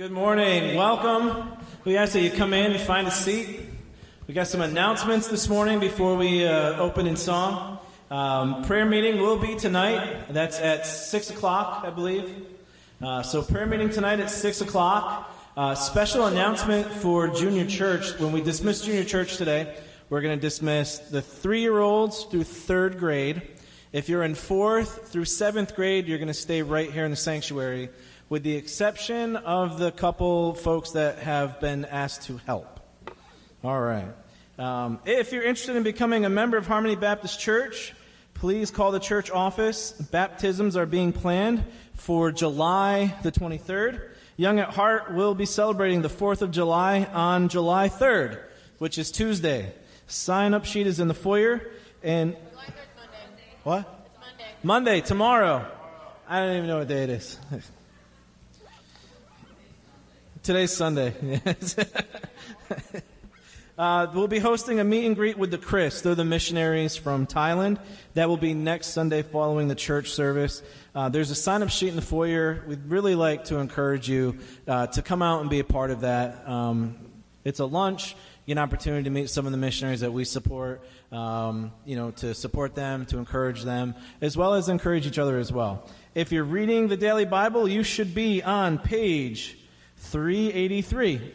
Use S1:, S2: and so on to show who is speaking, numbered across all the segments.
S1: Good morning. Welcome. We ask that you come in and find a seat. We got some announcements this morning before we uh, open in song. Um, prayer meeting will be tonight. That's at 6 o'clock, I believe. Uh, so, prayer meeting tonight at 6 o'clock. Uh, special announcement for junior church. When we dismiss junior church today, we're going to dismiss the three year olds through third grade. If you're in fourth through seventh grade, you're going to stay right here in the sanctuary, with the exception of the couple folks that have been asked to help. All right. Um, if you're interested in becoming a member of Harmony Baptist Church, please call the church office. Baptisms are being planned for July the 23rd. Young at Heart will be celebrating the 4th of July on July 3rd, which is Tuesday. Sign up sheet is in the foyer. And what?
S2: Monday.
S1: Monday, tomorrow. I don't even know what day it is. Today's Sunday. Uh, we'll be hosting a meet and greet with the Chris. They're the missionaries from Thailand. That will be next Sunday following the church service. Uh, there's a sign up sheet in the foyer. We'd really like to encourage you uh, to come out and be a part of that. Um, it's a lunch an opportunity to meet some of the missionaries that we support, um, you know, to support them, to encourage them, as well as encourage each other as well. If you're reading the Daily Bible, you should be on page 383.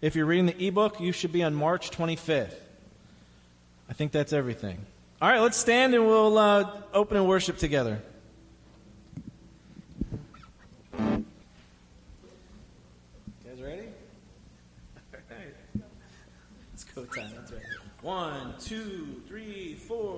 S1: If you're reading the ebook, you should be on March 25th. I think that's everything. All right, let's stand and we'll uh, open and worship together. You guys ready? All right. It's go time. That's right. One, two, three, four.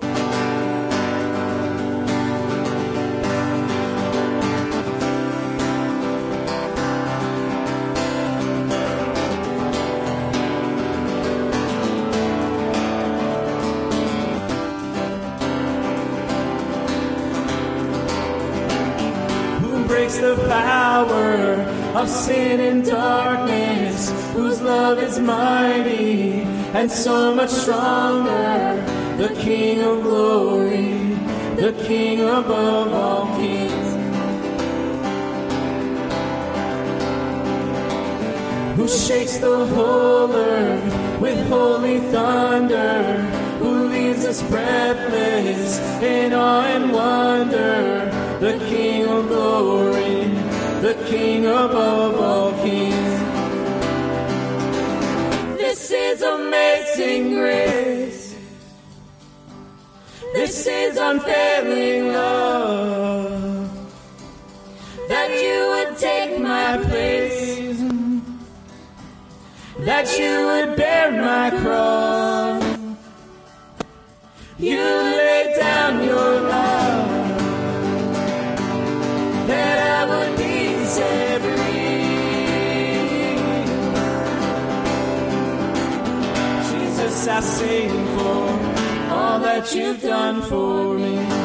S1: Breaks the power of sin and darkness, whose love is mighty and so much stronger. The King of glory, the King above all kings. Who shakes the whole earth with holy thunder, who leaves us breathless in awe and wonder. The King of glory, the King above all kings. This is amazing grace. This is unfailing love. That you would take my place. That you would bear my cross. You lay down your life. I sing for all that you've done for me.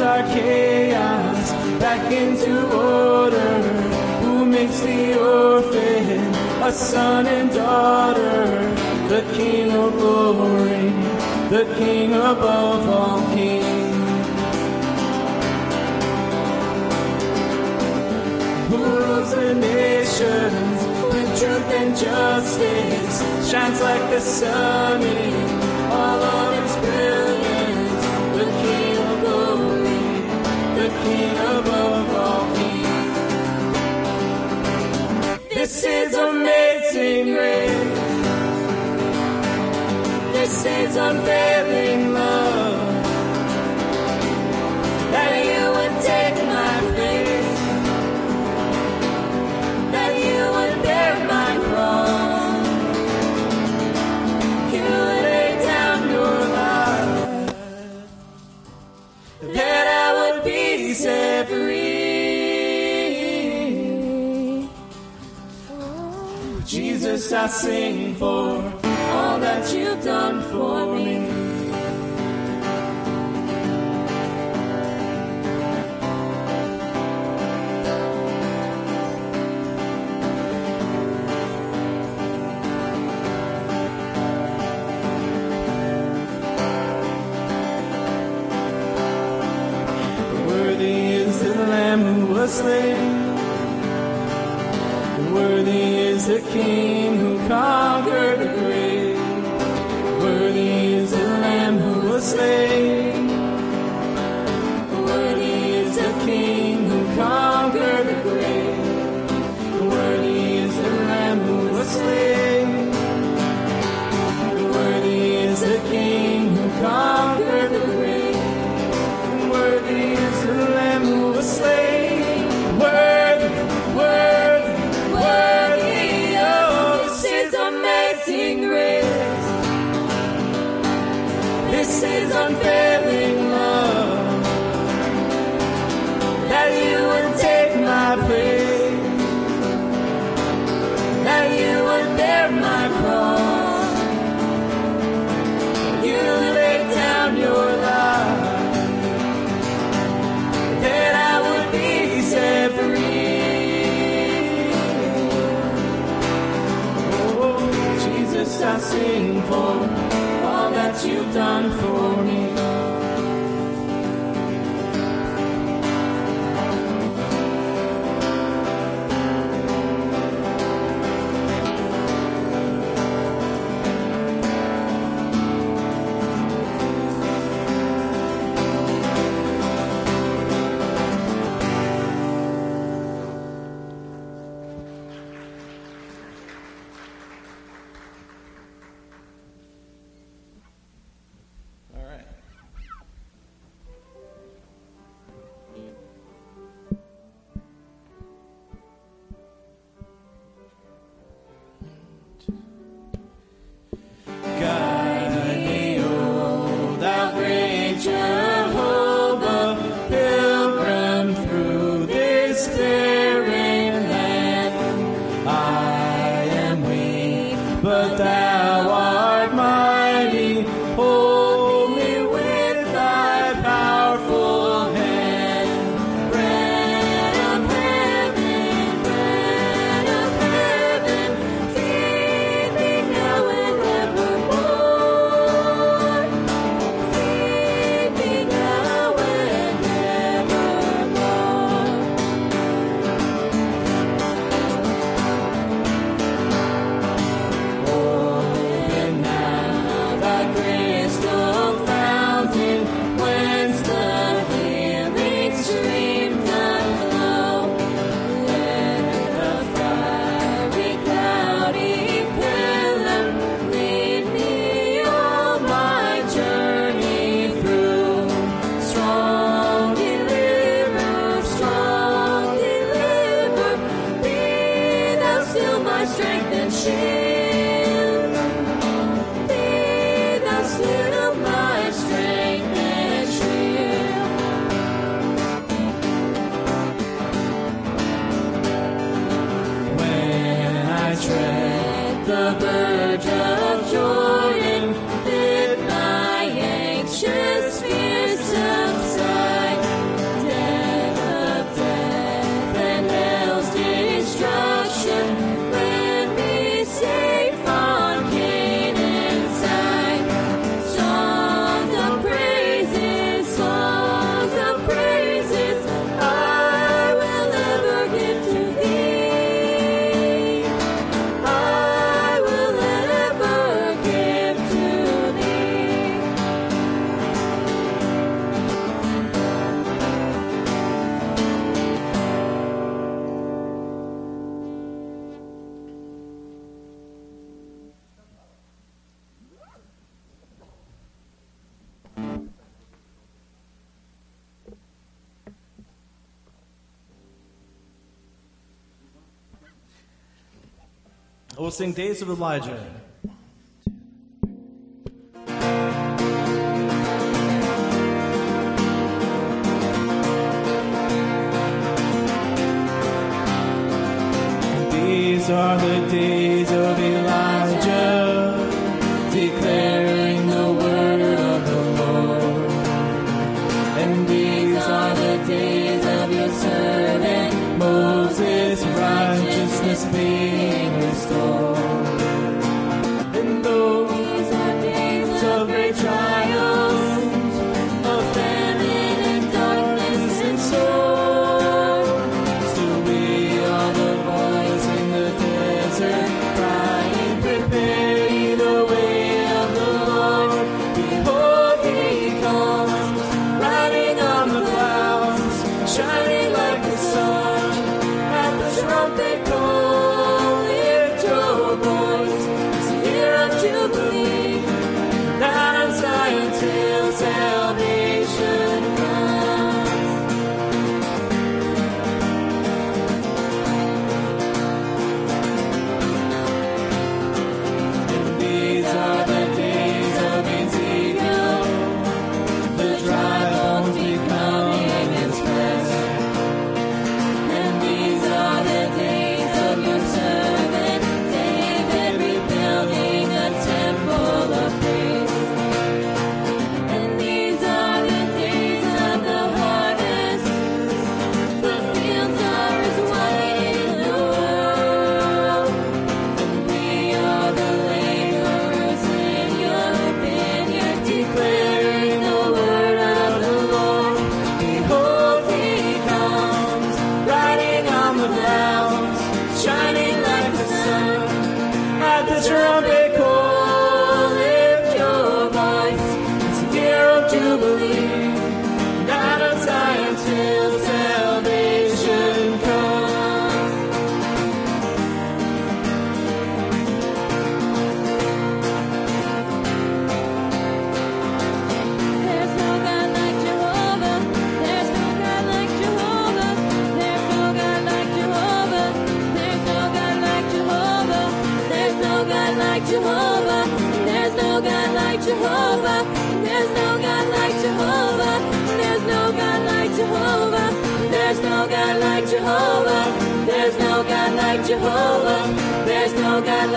S1: Our chaos back into order? Who makes the orphan a son and daughter, the King of glory, the King above all kings. Who rules the nations with truth and justice, shines like the sun in all of This is amazing grace. This is unfailing sing We'll sing Days of Elijah.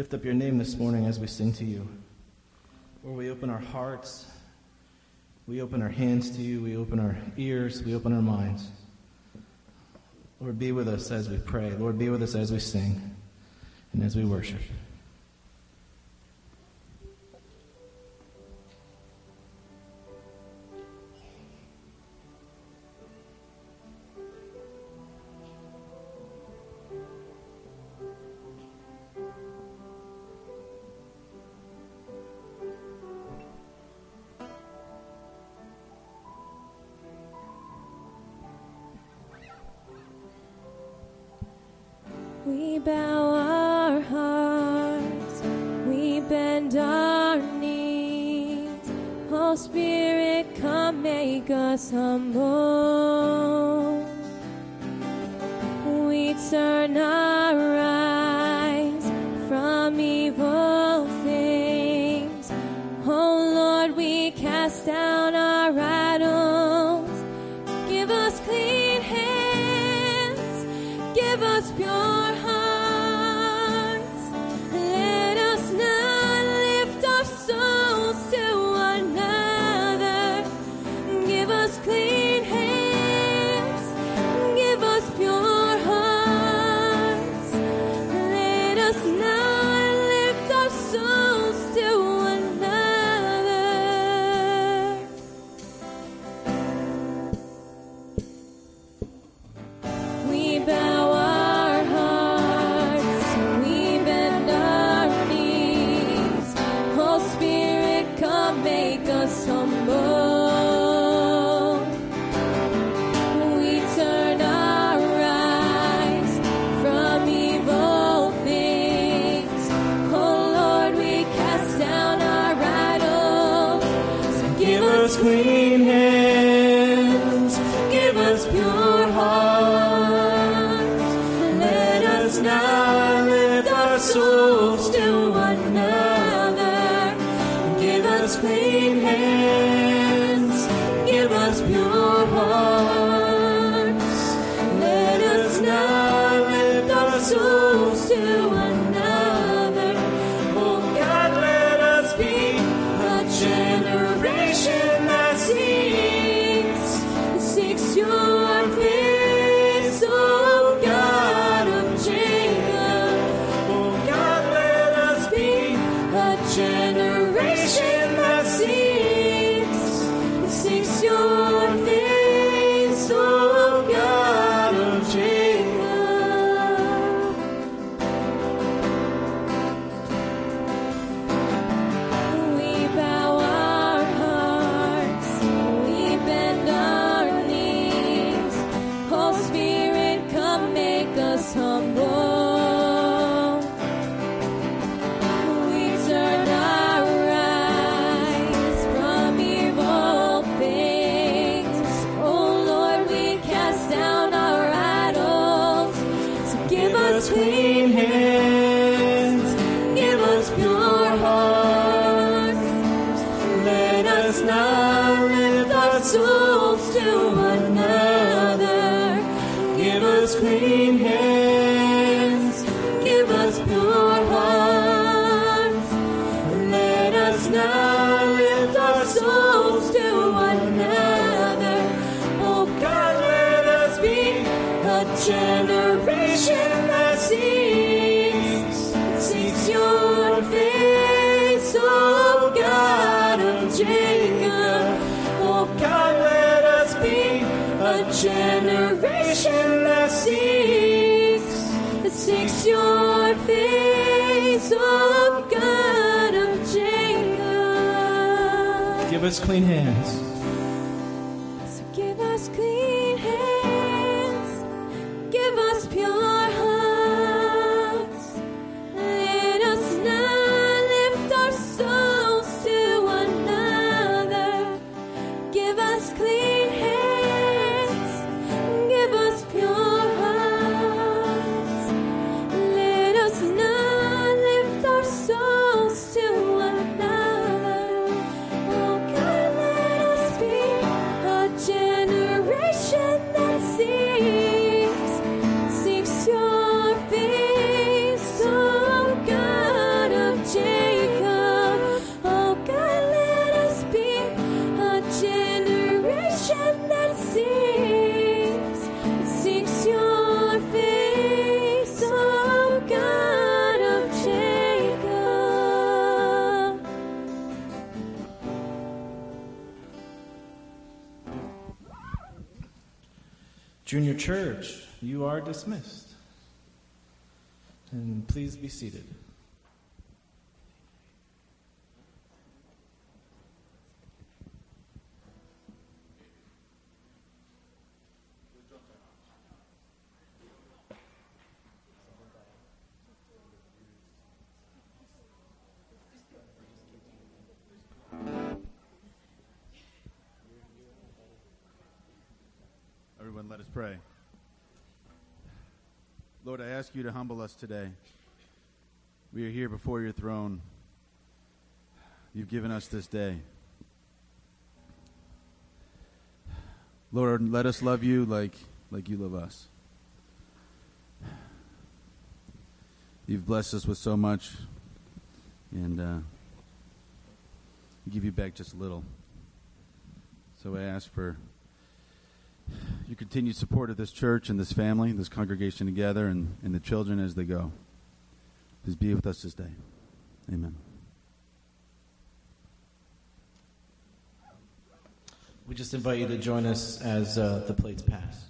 S2: lift
S1: up your name this morning as we sing to you. Lord, we open our hearts, we open our hands to you, we open our ears, we open our minds. Lord, be with us as we pray. Lord, be with us as we sing and as we worship. church, you are dismissed. And please be seated.
S3: Everyone, let us pray. Lord, I ask you to humble us today. We are here before your throne. You've given us this day. Lord, let us love you like, like you love us. You've blessed us with so much, and uh, give you back just a little. So I ask for your continued support of this church and this family, this congregation together, and, and the children as they go. Please be with us this day. Amen.
S1: We just invite you to join us as uh, the plates pass.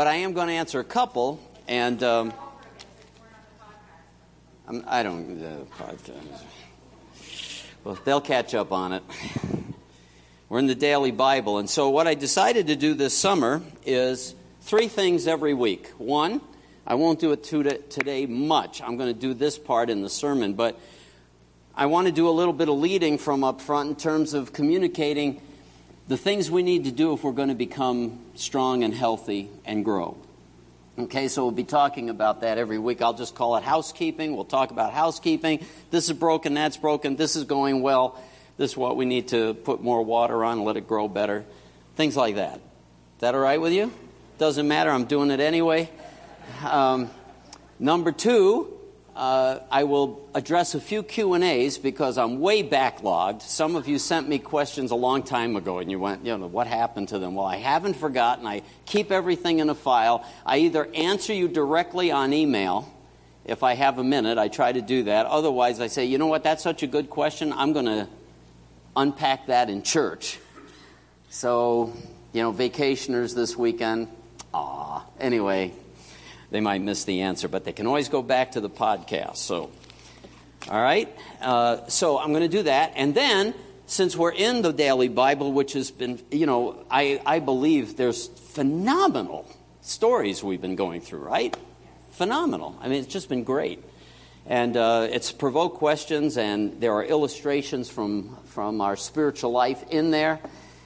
S4: But I am going to answer a couple, and um, I'm, I don't. Uh, podcast. Well, they'll catch up on it. We're in the daily Bible, and so what I decided to do this summer is three things every week. One, I won't do it to- today much. I'm going to do this part in the sermon, but I want to do a little bit of leading from up front in terms of communicating the things we need to do if we're going to become strong and healthy and grow. Okay, so we'll be talking about that every week. I'll just call it housekeeping. We'll talk about housekeeping. This is broken, that's broken, this is going well. This is what we need to put more water on, let it grow better. Things like that. Is that all right with you? Doesn't matter, I'm doing it anyway. Um, number two, uh, I will address a few Q and A's because I'm way backlogged. Some of you sent me questions a long time ago, and you went, you know, what happened to them? Well, I haven't forgotten. I keep everything in a file. I either answer you directly on email. If I have a minute, I try to do that. Otherwise, I say, you know what, that's such a good question. I'm going to unpack that in church. So, you know, vacationers this weekend, ah. Anyway, they might miss the answer, but they can always go back to the podcast. So, all right. Uh, so I'm going to do that, and then since we're in the daily Bible, which has been, you know, I, I believe there's phenomenal stories we've been going through, right? Phenomenal. I mean, it's just been great. And uh, it's provoked questions, and there are illustrations from, from our spiritual life in there.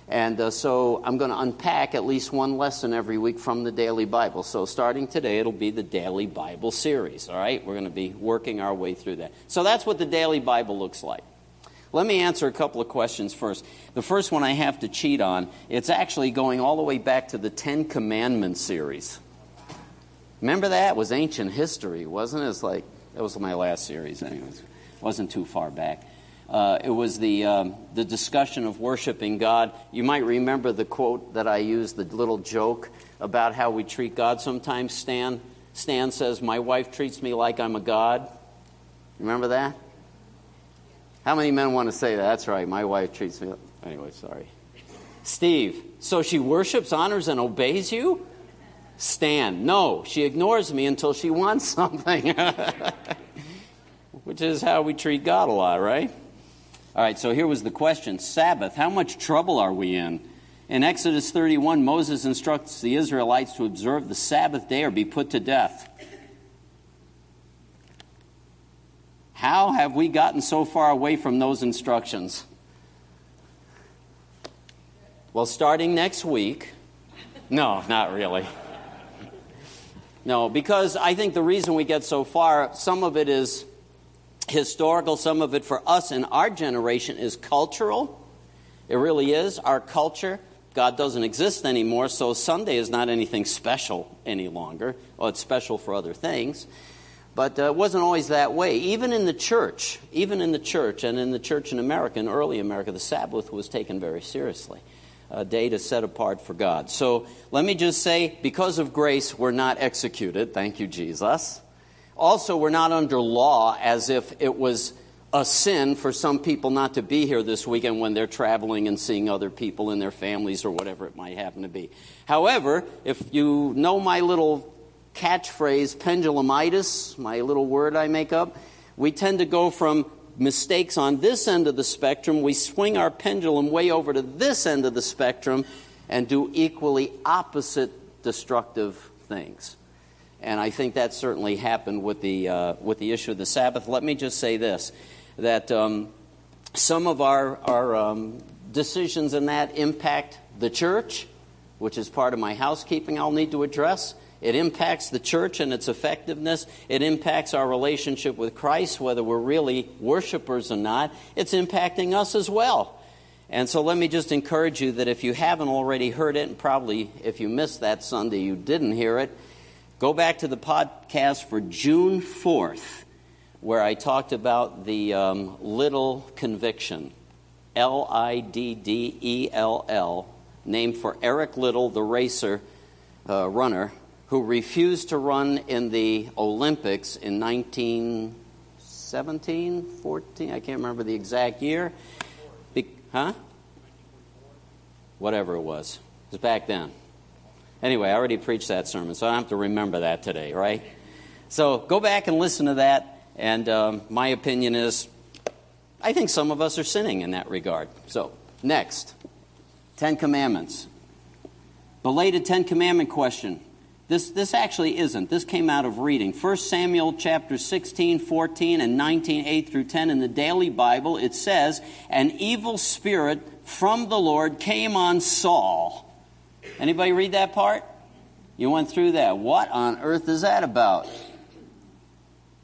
S4: And uh, so I'm going to unpack at least one lesson every week from the Daily Bible. So starting today, it'll be the Daily Bible series, all right? We're going to be working our way through that. So that's what the Daily Bible looks like. Let me answer a couple of questions first. The first one I have to cheat on, it's actually going all the way back to the Ten Commandments series. Remember that? It was ancient history, wasn't it? It's like, that was my last series, anyways. It wasn't too far back. Uh, it was the, um, the discussion of worshiping God. You might remember the quote that I used, the little joke about how we treat God sometimes. Stan, Stan says, My wife treats me like I'm a God. Remember that? How many men want to say that? That's right, my wife treats me. Anyway, sorry. Steve, so she worships, honors, and obeys you? Stan, no, she ignores me until she wants something. Which is how we treat God a lot, right? All right, so here was the question Sabbath, how much trouble are we in? In Exodus 31, Moses instructs the Israelites to observe the Sabbath day or be put to death. How have we gotten so far away from those instructions? Well, starting next week. No, not really. No, because I think the reason we get so far, some of it is historical, some of it for us in our generation is cultural. It really is. Our culture, God doesn't exist anymore, so Sunday is not anything special any longer. Well, it's special for other things. But uh, it wasn't always that way. Even in the church, even in the church, and in the church in America, in early America, the Sabbath was taken very seriously. a day to set apart for God. So let me just say, because of grace, we're not executed. Thank you, Jesus. Also, we're not under law as if it was a sin for some people not to be here this weekend when they're traveling and seeing other people and their families or whatever it might happen to be. However, if you know my little catchphrase, pendulumitis, my little word I make up, we tend to go from mistakes on this end of the spectrum, we swing our pendulum way over to this end of the spectrum and do equally opposite destructive things. And I think that certainly happened with the, uh, with the issue of the Sabbath. Let me just say this that um, some of our, our um, decisions in that impact the church, which is part of my housekeeping I'll need to address. It impacts the church and its effectiveness. It impacts our relationship with Christ, whether we're really worshipers or not. It's impacting us as well. And so let me just encourage you that if you haven't already heard it, and probably if you missed that Sunday, you didn't hear it, go back to the podcast for June 4th, where I talked about the um, little conviction L I D D E L L, named for Eric Liddell, the racer, uh, runner who refused to run in the Olympics in 1917, 14, I can't remember the exact year. Be- huh? Whatever it was. It was back then. Anyway, I already preached that sermon, so I don't have to remember that today, right? So go back and listen to that, and um, my opinion is I think some of us are sinning in that regard. So, next Ten Commandments. Belated Ten Commandment question. This, this actually isn't. This came out of reading. 1 Samuel chapter 16, 14, and 19, 8 through 10 in the Daily Bible. It says, An evil spirit from the Lord came on Saul. Anybody read that part? You went through that. What on earth is that about?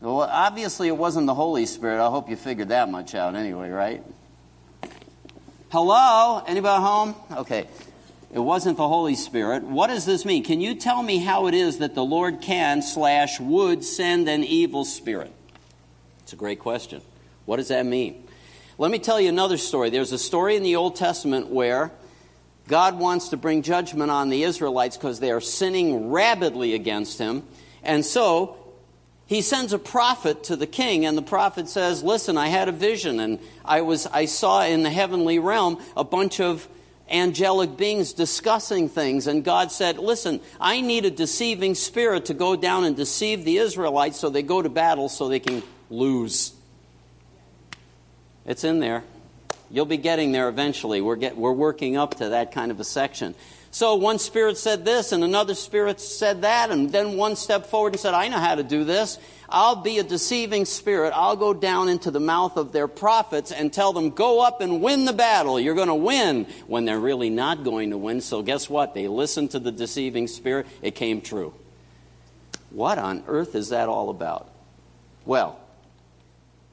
S4: Well, obviously it wasn't the Holy Spirit. I hope you figured that much out anyway, right? Hello? Anybody home? Okay. It wasn't the Holy Spirit. What does this mean? Can you tell me how it is that the Lord can slash would send an evil spirit? It's a great question. What does that mean? Let me tell you another story. There's a story in the Old Testament where God wants to bring judgment on the Israelites because they are sinning rabidly against him. And so he sends a prophet to the king and the prophet says, "Listen, I had a vision and I was I saw in the heavenly realm a bunch of angelic beings discussing things. And God said, Listen, I need a deceiving spirit to go down and deceive the Israelites so they go to battle so they can lose. It's in there. You'll be getting there eventually. We're, get, we're working up to that kind of a section. So one spirit said this, and another spirit said that, and then one stepped forward and said, I know how to do this. I'll be a deceiving spirit. I'll go down into the mouth of their prophets and tell them, go up and win the battle. You're going to win when they're really not going to win. So guess what? They listened to the deceiving spirit. It came true. What on earth is that all about? Well,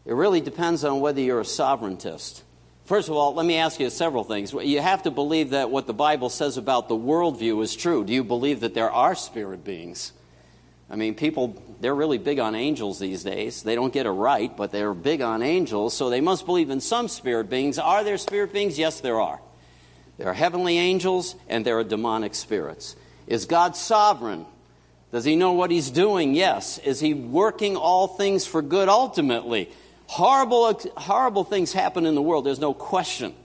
S4: it really depends on whether you're a sovereigntist. First of all, let me ask you several things. You have to believe that what the Bible says about the worldview is true. Do you believe that there are spirit beings? I mean, people, they're really big on angels these days. They don't get it right, but they're big on angels, so they must believe in some spirit beings. Are there spirit beings? Yes, there are. There are heavenly angels and there are demonic spirits. Is God sovereign? Does he know what he's doing? Yes. Is he working all things for good ultimately? Horrible, horrible things happen in the world, there's no question.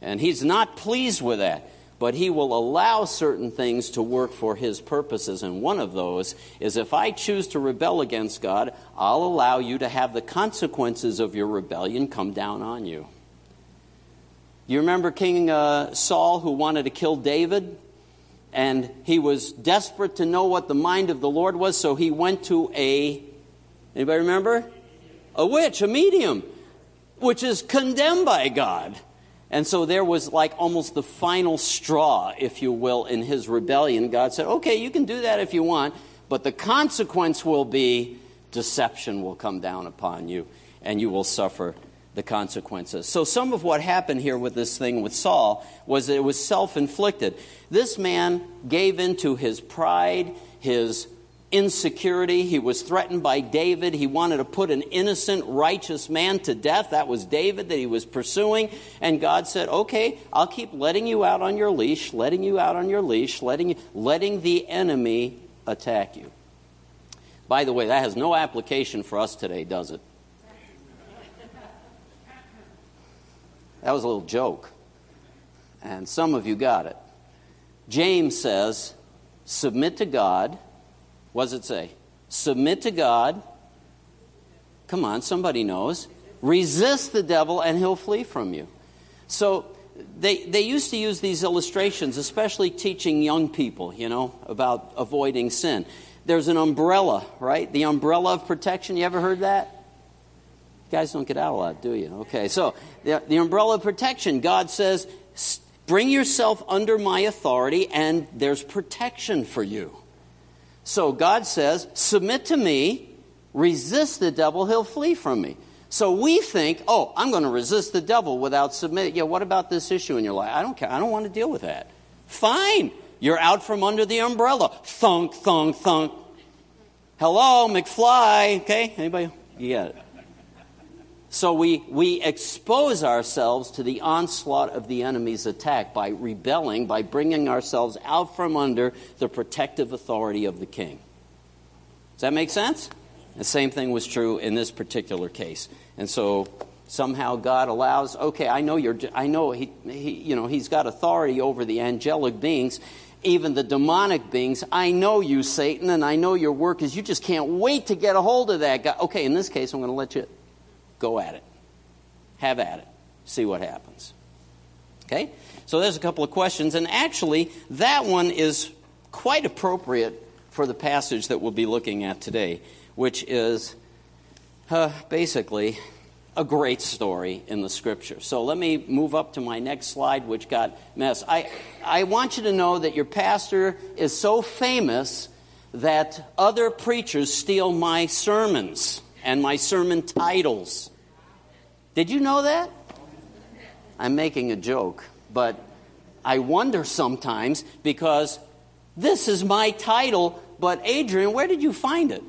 S4: And he's not pleased with that. But he will allow certain things to work for his purposes. And one of those is if I choose to rebel against God, I'll allow you to have the consequences of your rebellion come down on you. You remember King uh, Saul who wanted to kill David? And he was desperate to know what the mind of the Lord was, so he went to a, anybody remember? A witch, a medium, which is condemned by God. And so there was like almost the final straw, if you will, in his rebellion. God said, okay, you can do that if you want, but the consequence will be deception will come down upon you, and you will suffer the consequences. So some of what happened here with this thing with Saul was that it was self inflicted. This man gave into his pride, his insecurity. He was threatened by David. He wanted to put an innocent, righteous man to death. That was David that he was pursuing. And God said, Okay, I'll keep letting you out on your leash, letting you out on your leash, letting, letting the enemy attack you. By the way, that has no application for us today, does it? That was a little joke. And some of you got it. James says, Submit to God what does it say? Submit to God. Come on, somebody knows. Resist the devil and he'll flee from you. So they, they used to use these illustrations, especially teaching young people, you know, about avoiding sin. There's an umbrella, right? The umbrella of protection. You ever heard that? You guys don't get out a lot, do you? Okay, so the, the umbrella of protection, God says, bring yourself under my authority and there's protection for you. So God says, Submit to me, resist the devil, he'll flee from me. So we think, oh, I'm going to resist the devil without submitting. Yeah, what about this issue in your life? I don't care. I don't want to deal with that. Fine. You're out from under the umbrella. Thunk, thunk, thunk. Hello, McFly. Okay, anybody? It. So we, we expose ourselves to the onslaught of the enemy's attack by rebelling, by bringing ourselves out from under the protective authority of the king. Does that make sense? The same thing was true in this particular case. And so somehow God allows, okay, I know you're, I know he, he, you know, he's got authority over the angelic beings, even the demonic beings. I know you, Satan, and I know your work is you just can't wait to get a hold of that guy. Okay, in this case, I'm going to let you Go at it. Have at it. See what happens. Okay? So there's a couple of questions, and actually, that one is quite appropriate for the passage that we'll be looking at today, which is uh, basically a great story in the scripture. So let me move up to my next slide, which got messed. I, I want you to know that your pastor is so famous that other preachers steal my sermons and my sermon titles. Did you know that? I'm making a joke, but I wonder sometimes because this is my title, but Adrian, where did you find it?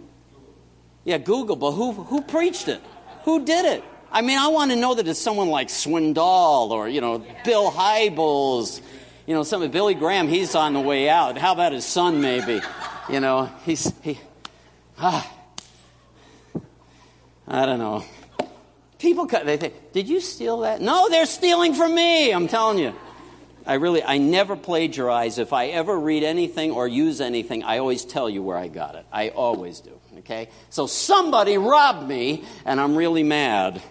S4: Yeah, Google, but who, who preached it? Who did it? I mean, I want to know that it's someone like Swindoll or, you know, Bill Hybels. You know, some Billy Graham, he's on the way out. How about his son, maybe? You know, he's, he, ah, I don't know. People, cut they think, did you steal that? No, they're stealing from me, I'm telling you. I really, I never plagiarize. If I ever read anything or use anything, I always tell you where I got it. I always do, okay? So somebody robbed me, and I'm really mad.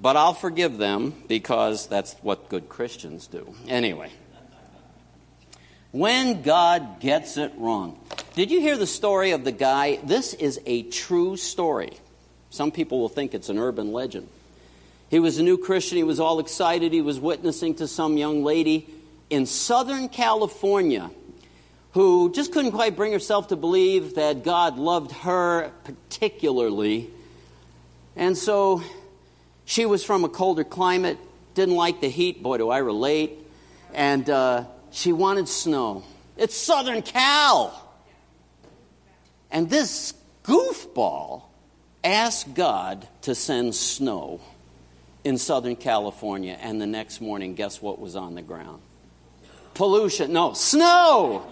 S4: But I'll forgive them because that's what good Christians do. Anyway. When God gets it wrong. Did you hear the story of the guy? This is a true story. Some people will think it's an urban legend. He was a new Christian. He was all excited. He was witnessing to some young lady in Southern California who just couldn't quite bring herself to believe that God loved her particularly. And so she was from a colder climate, didn't like the heat. Boy, do I relate. And uh, she wanted snow. It's Southern Cal. And this goofball asked God to send snow in Southern California, and the next morning, guess what was on the ground? Pollution. No, snow!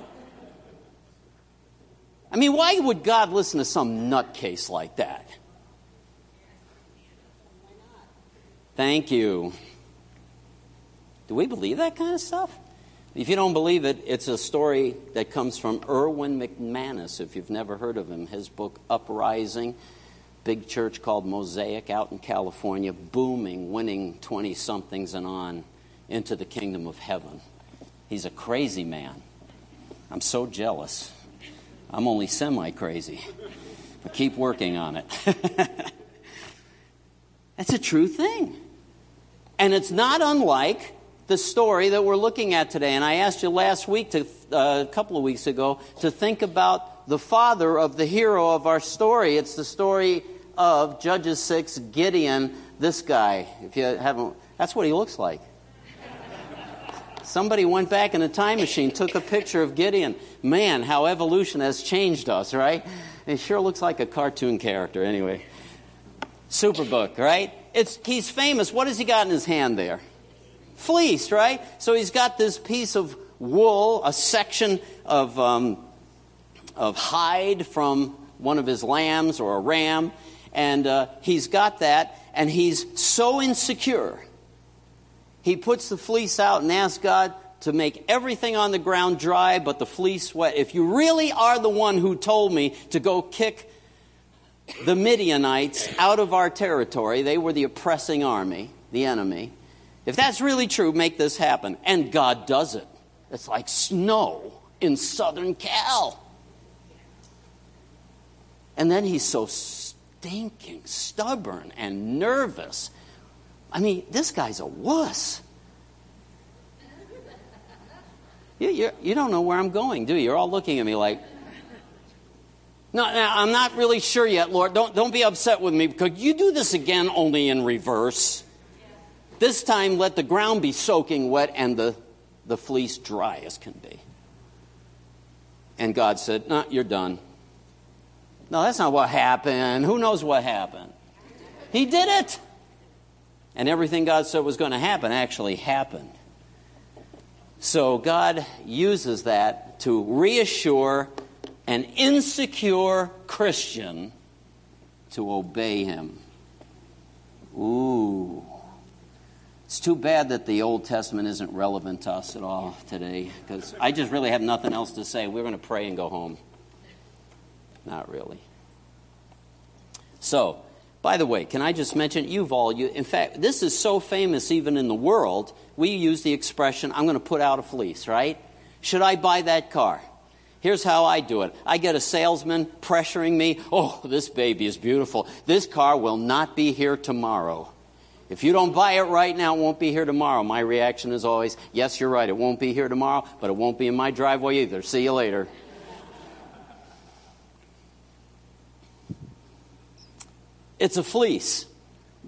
S4: I mean, why would God listen to some nutcase like that? Thank you. Do we believe that kind of stuff? If you don't believe it, it's a story that comes from Erwin McManus, if you've never heard of him. His book, Uprising, big church called Mosaic out in California, booming, winning 20 somethings and on into the kingdom of heaven. He's a crazy man. I'm so jealous. I'm only semi crazy. But keep working on it. That's a true thing. And it's not unlike the story that we're looking at today. And I asked you last week, to, uh, a couple of weeks ago, to think about the father of the hero of our story. It's the story of Judges 6, Gideon, this guy. If you haven't, that's what he looks like. Somebody went back in a time machine, took a picture of Gideon. Man, how evolution has changed us, right? It sure looks like a cartoon character, anyway. Superbook, right? It's, he's famous. What has he got in his hand there? Fleece, right? So he's got this piece of wool, a section of, um, of hide from one of his lambs or a ram, and uh, he's got that, and he's so insecure. He puts the fleece out and asks God to make everything on the ground dry, but the fleece wet. If you really are the one who told me to go kick the Midianites out of our territory, they were the oppressing army, the enemy. If that's really true, make this happen. And God does it. It's like snow in southern Cal. And then he's so stinking stubborn and nervous. I mean, this guy's a wuss. You, you, you don't know where I'm going, do you? You're all looking at me like, no, no, I'm not really sure yet, Lord. Don't, don't be upset with me because you do this again only in reverse. This time, let the ground be soaking wet and the, the fleece dry as can be. And God said, No, you're done. No, that's not what happened. Who knows what happened? He did it. And everything God said was going to happen actually happened. So God uses that to reassure an insecure Christian to obey him. Ooh. It's too bad that the Old Testament isn't relevant to us at all today because I just really have nothing else to say. We're going to pray and go home. Not really. So, by the way, can I just mention, you've all, you, in fact, this is so famous even in the world, we use the expression, I'm going to put out a fleece, right? Should I buy that car? Here's how I do it I get a salesman pressuring me, oh, this baby is beautiful. This car will not be here tomorrow. If you don't buy it right now, it won't be here tomorrow. My reaction is always, yes, you're right, it won't be here tomorrow, but it won't be in my driveway either. See you later. It's a fleece.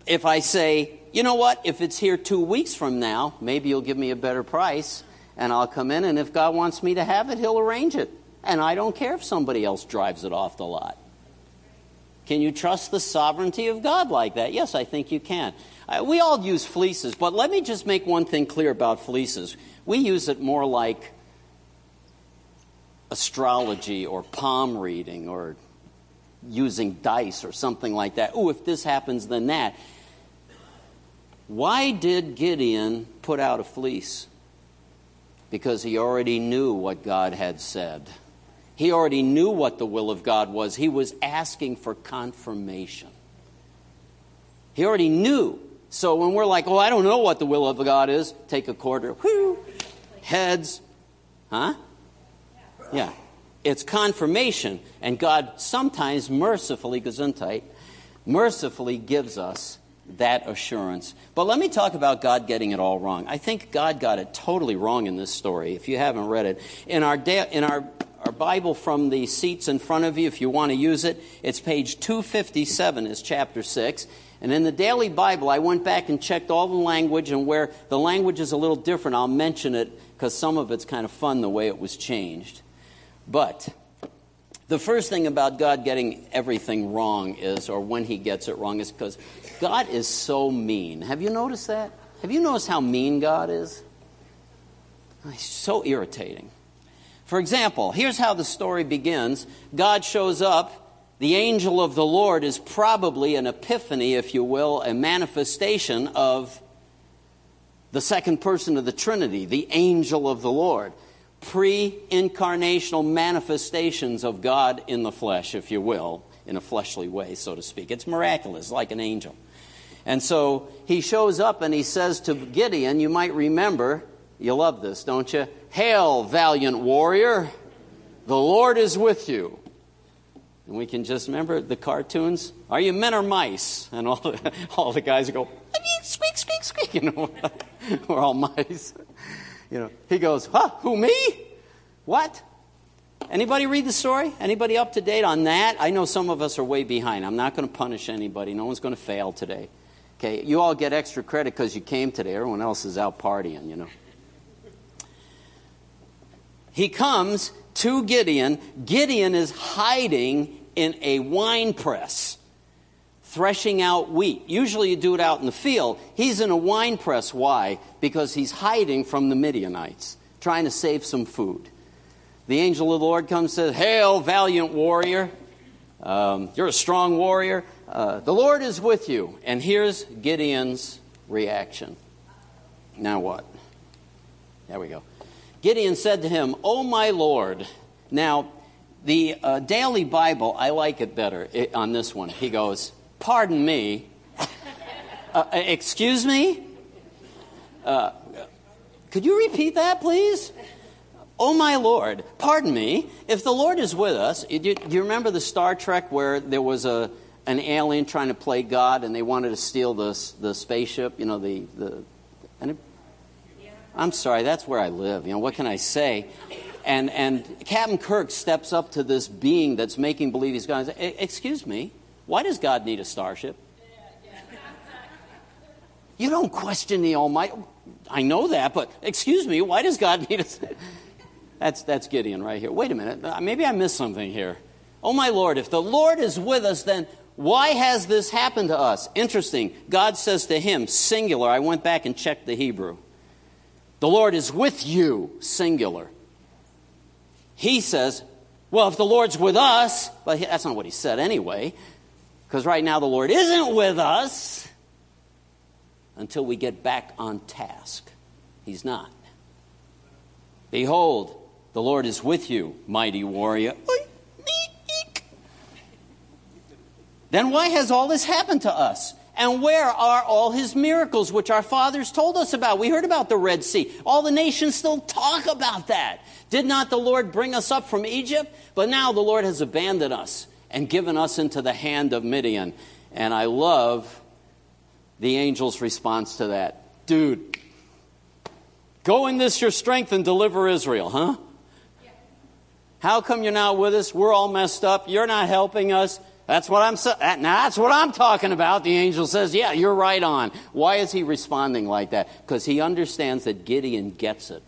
S4: If I say, you know what, if it's here two weeks from now, maybe you'll give me a better price and I'll come in, and if God wants me to have it, He'll arrange it. And I don't care if somebody else drives it off the lot. Can you trust the sovereignty of God like that? Yes, I think you can. Uh, we all use fleeces, but let me just make one thing clear about fleeces. We use it more like astrology or palm reading or using dice or something like that. Oh, if this happens, then that. Why did Gideon put out a fleece? Because he already knew what God had said. He already knew what the will of God was. He was asking for confirmation. He already knew. So when we're like, oh, I don't know what the will of God is, take a quarter, whoo, heads, huh? Yeah. It's confirmation. And God sometimes mercifully, gesundheit, mercifully gives us that assurance. But let me talk about God getting it all wrong. I think God got it totally wrong in this story, if you haven't read it. In our, da- in our, our Bible from the seats in front of you, if you want to use it, it's page 257 is chapter 6. And in the Daily Bible, I went back and checked all the language, and where the language is a little different, I'll mention it because some of it's kind of fun the way it was changed. But the first thing about God getting everything wrong is, or when he gets it wrong, is because God is so mean. Have you noticed that? Have you noticed how mean God is? He's so irritating. For example, here's how the story begins God shows up. The angel of the Lord is probably an epiphany, if you will, a manifestation of the second person of the Trinity, the angel of the Lord pre incarnational manifestations of God in the flesh, if you will, in a fleshly way, so to speak. It's miraculous, like an angel. And so he shows up and he says to Gideon, you might remember, you love this, don't you? Hail, valiant warrior, the Lord is with you. And we can just remember the cartoons. Are you men or mice? And all the, all the guys go, I mean, squeak, squeak, squeak. You know, we're all mice. You know, he goes, huh, who, me? What? Anybody read the story? Anybody up to date on that? I know some of us are way behind. I'm not going to punish anybody. No one's going to fail today. Okay, you all get extra credit because you came today. Everyone else is out partying, you know. he comes to Gideon. Gideon is hiding in a wine press, threshing out wheat. Usually you do it out in the field. He's in a wine press. Why? Because he's hiding from the Midianites, trying to save some food. The angel of the Lord comes and says, Hail, valiant warrior. Um, you're a strong warrior. Uh, the Lord is with you. And here's Gideon's reaction. Now what? There we go. Gideon said to him, Oh, my Lord. Now, the uh, Daily Bible, I like it better it, on this one. He goes, Pardon me. Uh, excuse me? Uh, could you repeat that, please? Oh, my Lord, pardon me. If the Lord is with us, do you, you remember the Star Trek where there was a, an alien trying to play God and they wanted to steal the, the spaceship? You know, the. the it, I'm sorry, that's where I live. You know, what can I say? And, and Captain Kirk steps up to this being that's making believe he's God says, Excuse me, why does God need a starship? You don't question the Almighty. I know that, but excuse me, why does God need a. That's, that's Gideon right here. Wait a minute. uh, Maybe I missed something here. Oh, my Lord, if the Lord is with us, then why has this happened to us? Interesting. God says to him, singular. I went back and checked the Hebrew. The Lord is with you, singular. He says, well, if the Lord's with us, but that's not what he said anyway, because right now the Lord isn't with us until we get back on task. He's not. Behold, the Lord is with you, mighty warrior. Then why has all this happened to us? And where are all his miracles which our fathers told us about? We heard about the Red Sea. All the nations still talk about that. Did not the Lord bring us up from Egypt? But now the Lord has abandoned us and given us into the hand of Midian. And I love the angel's response to that. Dude, go in this your strength and deliver Israel, huh? How come you're not with us? We're all messed up. You're not helping us. That's what I'm now that's what I'm talking about. The angel says, "Yeah, you're right on." Why is he responding like that? Because he understands that Gideon gets it.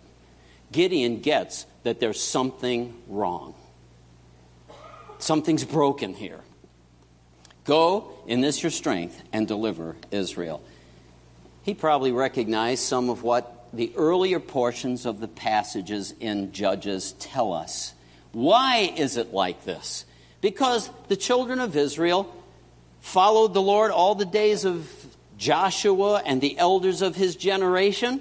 S4: Gideon gets that there's something wrong. Something's broken here. Go in this your strength and deliver Israel. He probably recognized some of what the earlier portions of the passages in Judges tell us. Why is it like this? Because the children of Israel followed the Lord all the days of Joshua and the elders of his generation.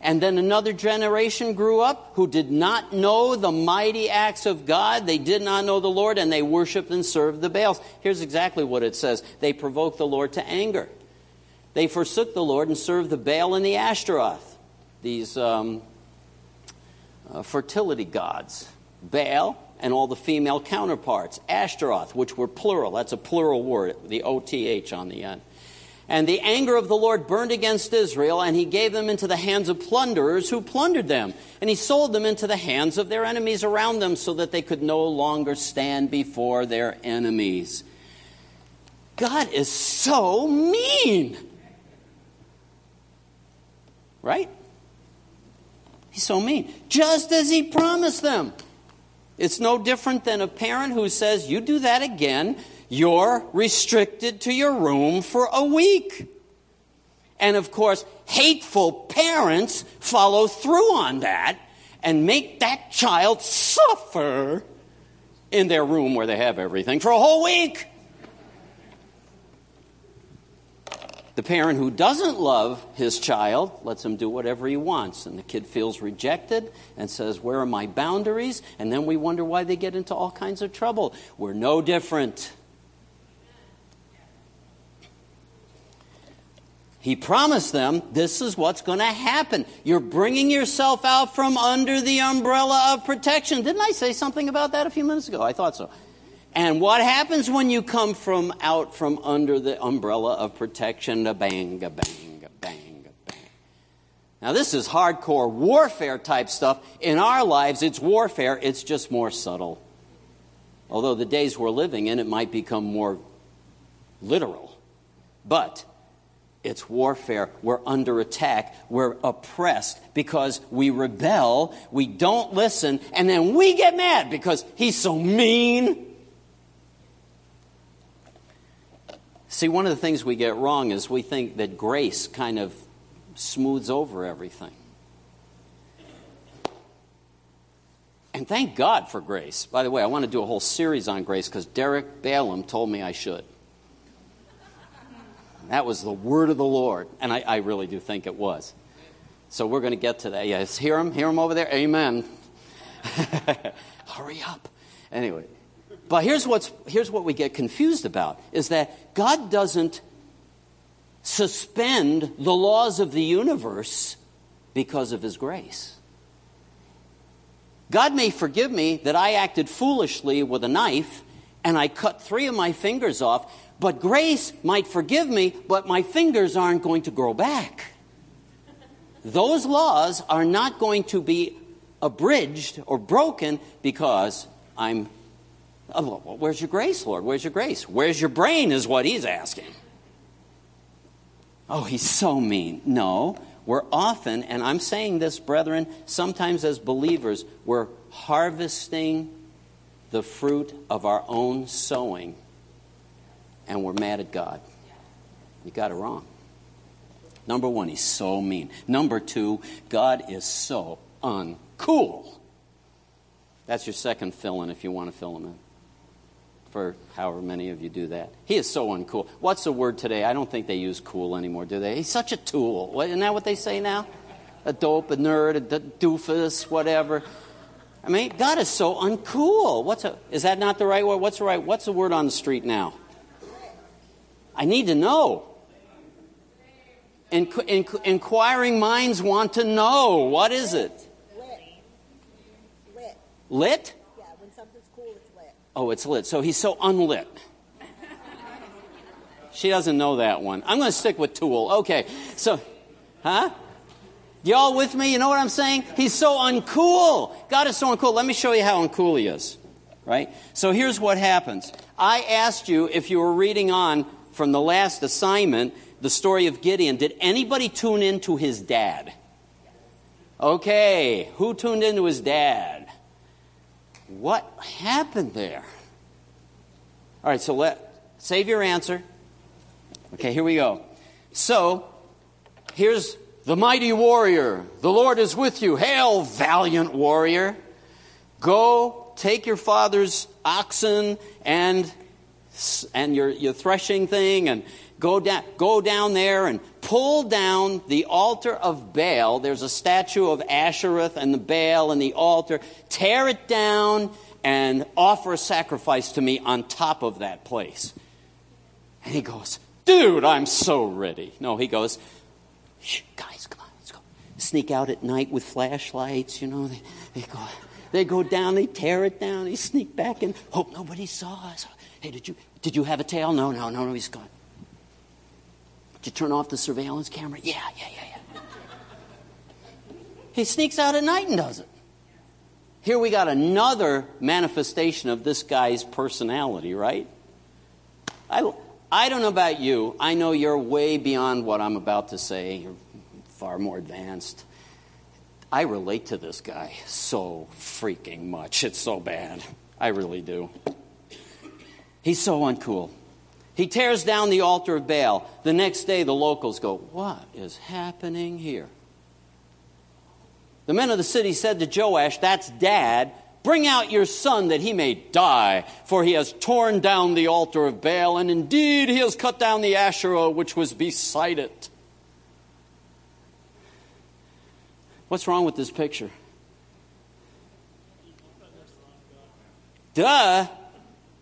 S4: And then another generation grew up who did not know the mighty acts of God. They did not know the Lord, and they worshiped and served the Baals. Here's exactly what it says they provoked the Lord to anger. They forsook the Lord and served the Baal and the Ashtaroth, these um, uh, fertility gods. Baal and all the female counterparts. Ashtaroth, which were plural. That's a plural word, the OTH on the end. And the anger of the Lord burned against Israel, and he gave them into the hands of plunderers who plundered them. And he sold them into the hands of their enemies around them so that they could no longer stand before their enemies. God is so mean. Right? He's so mean. Just as he promised them. It's no different than a parent who says, You do that again, you're restricted to your room for a week. And of course, hateful parents follow through on that and make that child suffer in their room where they have everything for a whole week. The parent who doesn't love his child lets him do whatever he wants, and the kid feels rejected and says, Where are my boundaries? And then we wonder why they get into all kinds of trouble. We're no different. He promised them this is what's going to happen. You're bringing yourself out from under the umbrella of protection. Didn't I say something about that a few minutes ago? I thought so. And what happens when you come from out from under the umbrella of protection? A bang, a bang, a bang, a bang. Now, this is hardcore warfare type stuff. In our lives, it's warfare, it's just more subtle. Although the days we're living in, it might become more literal. But It's warfare. We're under attack. We're oppressed because we rebel. We don't listen. And then we get mad because he's so mean. See, one of the things we get wrong is we think that grace kind of smooths over everything. And thank God for grace. By the way, I want to do a whole series on grace because Derek Balaam told me I should. That was the word of the Lord. And I, I really do think it was. So we're going to get to that. Yes, hear him? Hear him over there? Amen. Hurry up. Anyway, but here's, what's, here's what we get confused about is that God doesn't suspend the laws of the universe because of his grace. God may forgive me that I acted foolishly with a knife and I cut three of my fingers off, but grace might forgive me, but my fingers aren't going to grow back. Those laws are not going to be abridged or broken because I'm. Oh, where's your grace, Lord? Where's your grace? Where's your brain, is what he's asking. Oh, he's so mean. No, we're often, and I'm saying this, brethren, sometimes as believers, we're harvesting the fruit of our own sowing, and we're mad at God. You got it wrong. Number one, he's so mean. Number two, God is so uncool. That's your second fill in if you want to fill him in. For however many of you do that. He is so uncool. What's the word today? I don't think they use cool anymore, do they? He's such a tool. Isn't that what they say now? A dope, a nerd, a d- doofus, whatever. I mean, God is so uncool. What's a, is that not the right word? What's the right? What's the word on the street now? I need to know. In, in, inquiring minds want to know. What is it?
S5: Lit. Lit.
S4: Lit?
S5: Yeah, when something's cool, it's lit.
S4: Oh, it's lit. So he's so unlit. She doesn't know that one. I'm going to stick with Tool. Okay. So, huh? Y'all with me? You know what I'm saying? He's so uncool. God is so uncool. Let me show you how uncool he is. Right? So here's what happens. I asked you if you were reading on from the last assignment the story of Gideon. Did anybody tune in to his dad? Okay. Who tuned in to his dad? What happened there? All right, so let save your answer. Okay, here we go. So, here's the mighty warrior. The Lord is with you. Hail, valiant warrior. Go take your father's oxen and and your, your threshing thing and go down, go down there and pull down the altar of Baal. There's a statue of Ashereth and the Baal and the altar. Tear it down and offer a sacrifice to me on top of that place. And he goes, Dude, I'm so ready. No, he goes, guys, come on, let's go. Sneak out at night with flashlights, you know. They, they, go, they go down, they tear it down, they sneak back and hope nobody saw us. Hey, did you, did you have a tail? No, no, no, no, he's gone. Did you turn off the surveillance camera? Yeah, yeah, yeah, yeah. he sneaks out at night and does it. Here we got another manifestation of this guy's personality, right? I, I don't know about you. I know you're way beyond what I'm about to say. You're far more advanced. I relate to this guy so freaking much. It's so bad. I really do. He's so uncool. He tears down the altar of Baal. The next day, the locals go, What is happening here? The men of the city said to Joash, That's dad. Bring out your son that he may die, for he has torn down the altar of Baal, and indeed he has cut down the Asherah which was beside it. What's wrong with this picture? Duh.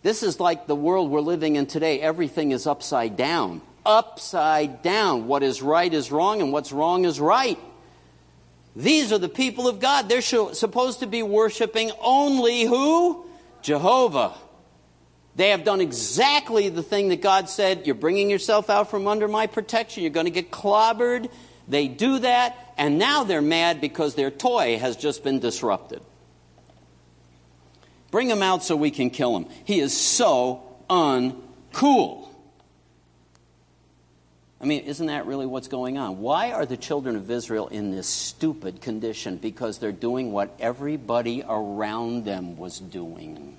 S4: This is like the world we're living in today. Everything is upside down. Upside down. What is right is wrong, and what's wrong is right. These are the people of God. They're supposed to be worshiping only who? Jehovah. They have done exactly the thing that God said you're bringing yourself out from under my protection, you're going to get clobbered. They do that, and now they're mad because their toy has just been disrupted. Bring him out so we can kill him. He is so uncool. I mean, isn't that really what's going on? Why are the children of Israel in this stupid condition? Because they're doing what everybody around them was doing.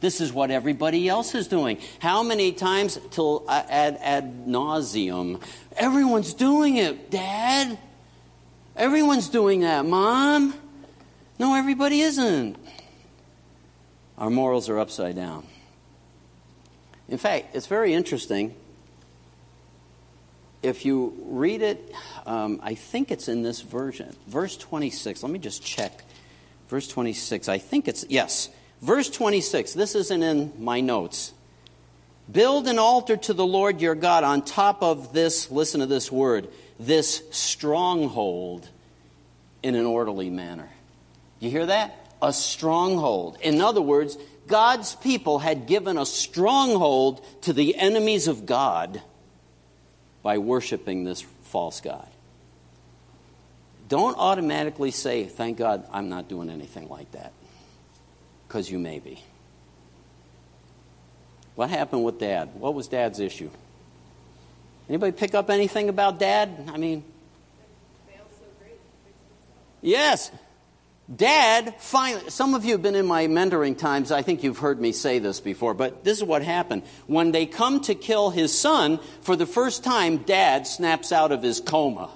S4: This is what everybody else is doing. How many times till uh, ad, ad nauseum? Everyone's doing it, Dad. Everyone's doing that, Mom. No, everybody isn't. Our morals are upside down. In fact, it's very interesting. If you read it, um, I think it's in this version, verse 26. Let me just check. Verse 26. I think it's, yes. Verse 26. This isn't in my notes. Build an altar to the Lord your God on top of this, listen to this word, this stronghold in an orderly manner. You hear that? A stronghold. In other words, God's people had given a stronghold to the enemies of God by worshiping this false God. Don't automatically say, Thank God I'm not doing anything like that, because you may be. What happened with dad? What was dad's issue? Anybody pick up anything about dad? I mean, yes. Dad finally, some of you have been in my mentoring times. I think you've heard me say this before, but this is what happened. When they come to kill his son, for the first time, dad snaps out of his coma.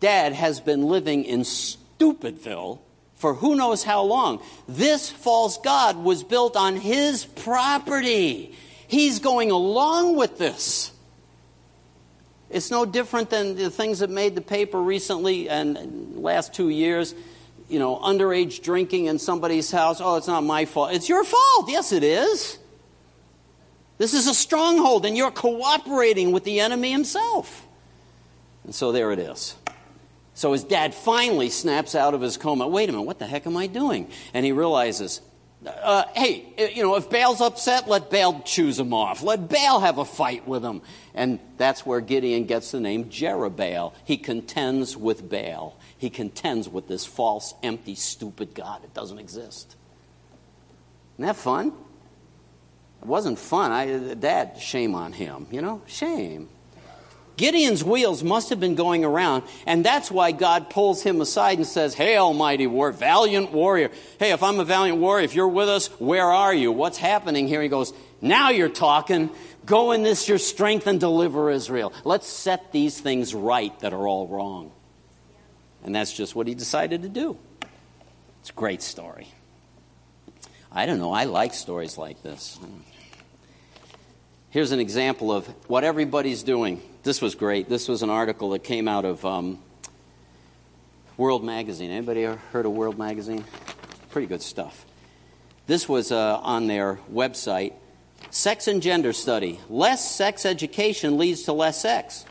S4: Dad has been living in Stupidville for who knows how long. This false God was built on his property. He's going along with this. It's no different than the things that made the paper recently and last two years you know, underage drinking in somebody's house, oh, it's not my fault. It's your fault. Yes, it is. This is a stronghold, and you're cooperating with the enemy himself. And so there it is. So his dad finally snaps out of his coma. Wait a minute, what the heck am I doing? And he realizes, uh, hey, you know, if Baal's upset, let Baal choose him off. Let Baal have a fight with him. And that's where Gideon gets the name Jerubbaal. He contends with Baal he contends with this false, empty, stupid God. It doesn't exist. Isn't that fun? It wasn't fun. I, Dad, shame on him. You know, shame. Gideon's wheels must have been going around, and that's why God pulls him aside and says, Hey, almighty war, valiant warrior. Hey, if I'm a valiant warrior, if you're with us, where are you? What's happening here? He goes, Now you're talking. Go in this your strength and deliver Israel. Let's set these things right that are all wrong. And that's just what he decided to do. It's a great story. I don't know, I like stories like this. Here's an example of what everybody's doing. This was great. This was an article that came out of um, World Magazine. Anybody heard of World Magazine? Pretty good stuff. This was uh, on their website. Sex and gender study. Less sex education leads to less sex.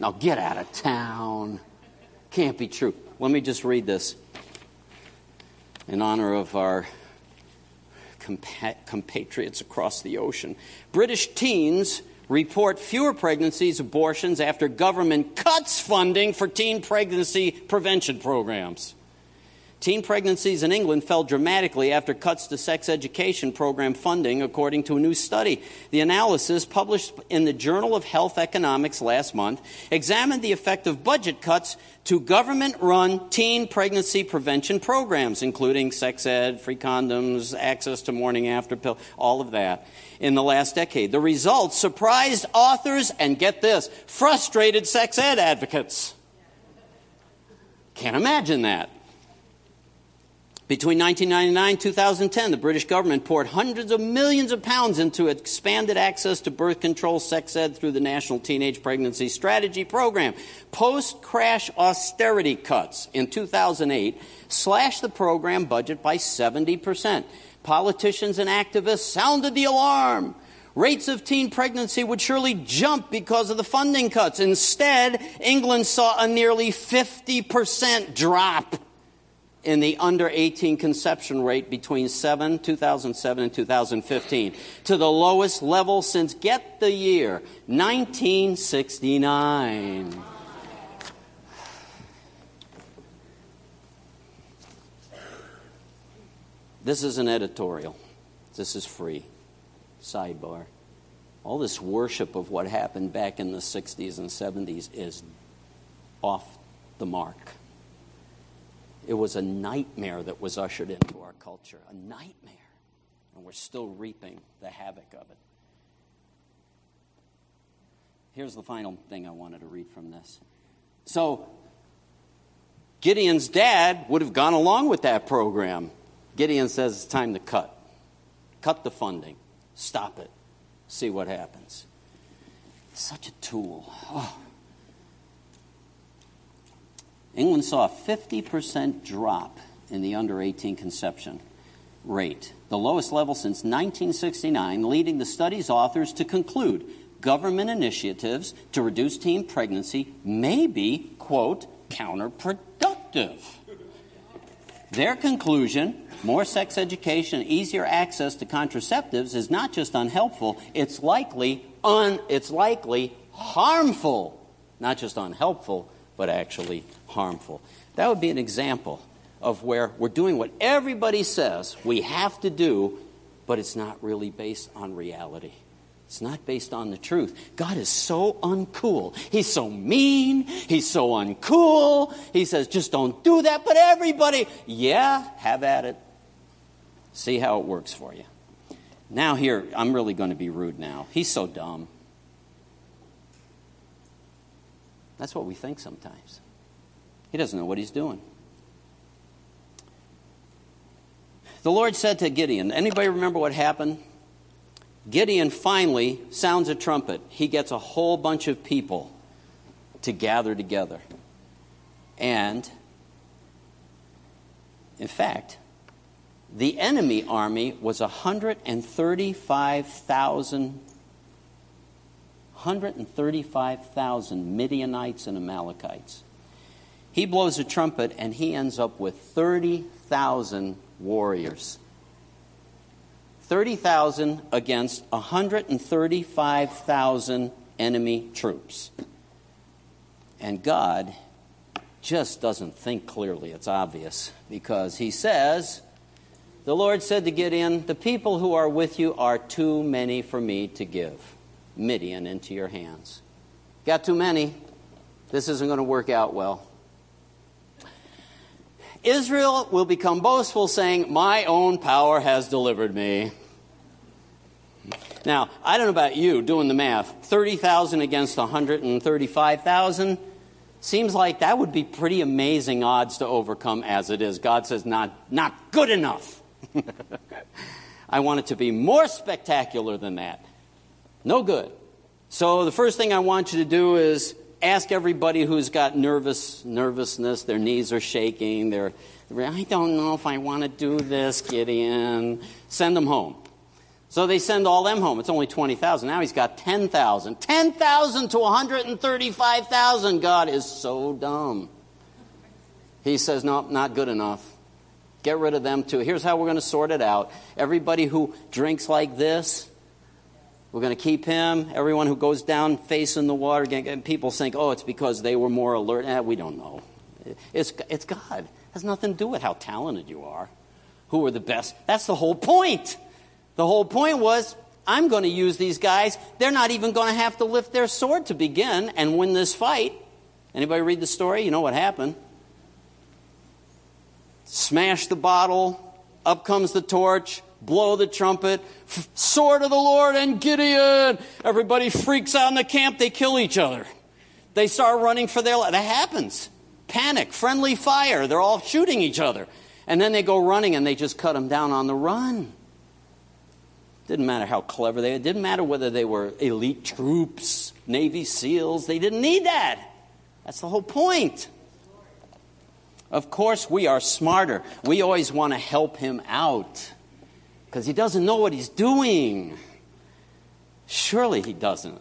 S4: Now get out of town. Can't be true. Let me just read this in honor of our compatriots across the ocean. British teens report fewer pregnancies, abortions after government cuts funding for teen pregnancy prevention programs. Teen pregnancies in England fell dramatically after cuts to sex education program funding, according to a new study. The analysis, published in the Journal of Health Economics last month, examined the effect of budget cuts to government run teen pregnancy prevention programs, including sex ed, free condoms, access to morning after pill, all of that, in the last decade. The results surprised authors and get this frustrated sex ed advocates. Can't imagine that. Between 1999 and 2010, the British government poured hundreds of millions of pounds into expanded access to birth control sex ed through the National Teenage Pregnancy Strategy Program. Post crash austerity cuts in 2008 slashed the program budget by 70%. Politicians and activists sounded the alarm. Rates of teen pregnancy would surely jump because of the funding cuts. Instead, England saw a nearly 50% drop in the under 18 conception rate between 7, 2007 and 2015 to the lowest level since get the year 1969. This is an editorial. This is free. Sidebar. All this worship of what happened back in the 60s and 70s is off the mark. It was a nightmare that was ushered into our culture, a nightmare. And we're still reaping the havoc of it. Here's the final thing I wanted to read from this. So, Gideon's dad would have gone along with that program. Gideon says it's time to cut. Cut the funding. Stop it. See what happens. Such a tool. Oh. England saw a 50% drop in the under 18 conception rate, the lowest level since 1969, leading the study's authors to conclude government initiatives to reduce teen pregnancy may be, quote, counterproductive. Their conclusion more sex education, easier access to contraceptives is not just unhelpful, it's likely un, it's likely harmful. Not just unhelpful, but actually harmful. That would be an example of where we're doing what everybody says we have to do, but it's not really based on reality. It's not based on the truth. God is so uncool. He's so mean. He's so uncool. He says, just don't do that. But everybody, yeah, have at it. See how it works for you. Now, here, I'm really going to be rude now. He's so dumb. That's what we think sometimes. He doesn't know what he's doing. The Lord said to Gideon, anybody remember what happened? Gideon finally sounds a trumpet. He gets a whole bunch of people to gather together. And, in fact, the enemy army was 135,000 135,000 Midianites and Amalekites. He blows a trumpet and he ends up with 30,000 warriors. 30,000 against 135,000 enemy troops. And God just doesn't think clearly, it's obvious, because he says, The Lord said to Gideon, The people who are with you are too many for me to give Midian into your hands. Got too many. This isn't going to work out well. Israel will become boastful, saying, My own power has delivered me. Now, I don't know about you doing the math 30,000 against 135,000 seems like that would be pretty amazing odds to overcome as it is. God says, Not, not good enough. I want it to be more spectacular than that. No good. So the first thing I want you to do is ask everybody who's got nervous nervousness, their knees are shaking, they're I don't know if I want to do this, Gideon. Send them home. So they send all them home. It's only 20,000. Now he's got 10,000. 10,000 to 135,000. God is so dumb. He says, no, not good enough. Get rid of them too. Here's how we're going to sort it out. Everybody who drinks like this, we're going to keep him. Everyone who goes down facing the water, and people think, oh, it's because they were more alert. Eh, we don't know. It's, it's God. It has nothing to do with how talented you are, who are the best. That's the whole point. The whole point was, I'm going to use these guys. They're not even going to have to lift their sword to begin and win this fight. Anybody read the story? You know what happened. Smash the bottle. Up comes the torch blow the trumpet, sword of the Lord and Gideon. Everybody freaks out in the camp. They kill each other. They start running for their life. That happens. Panic, friendly fire. They're all shooting each other. And then they go running and they just cut them down on the run. Didn't matter how clever they were. Didn't matter whether they were elite troops, Navy SEALs. They didn't need that. That's the whole point. Of course, we are smarter. We always want to help him out because he doesn't know what he's doing. Surely he doesn't.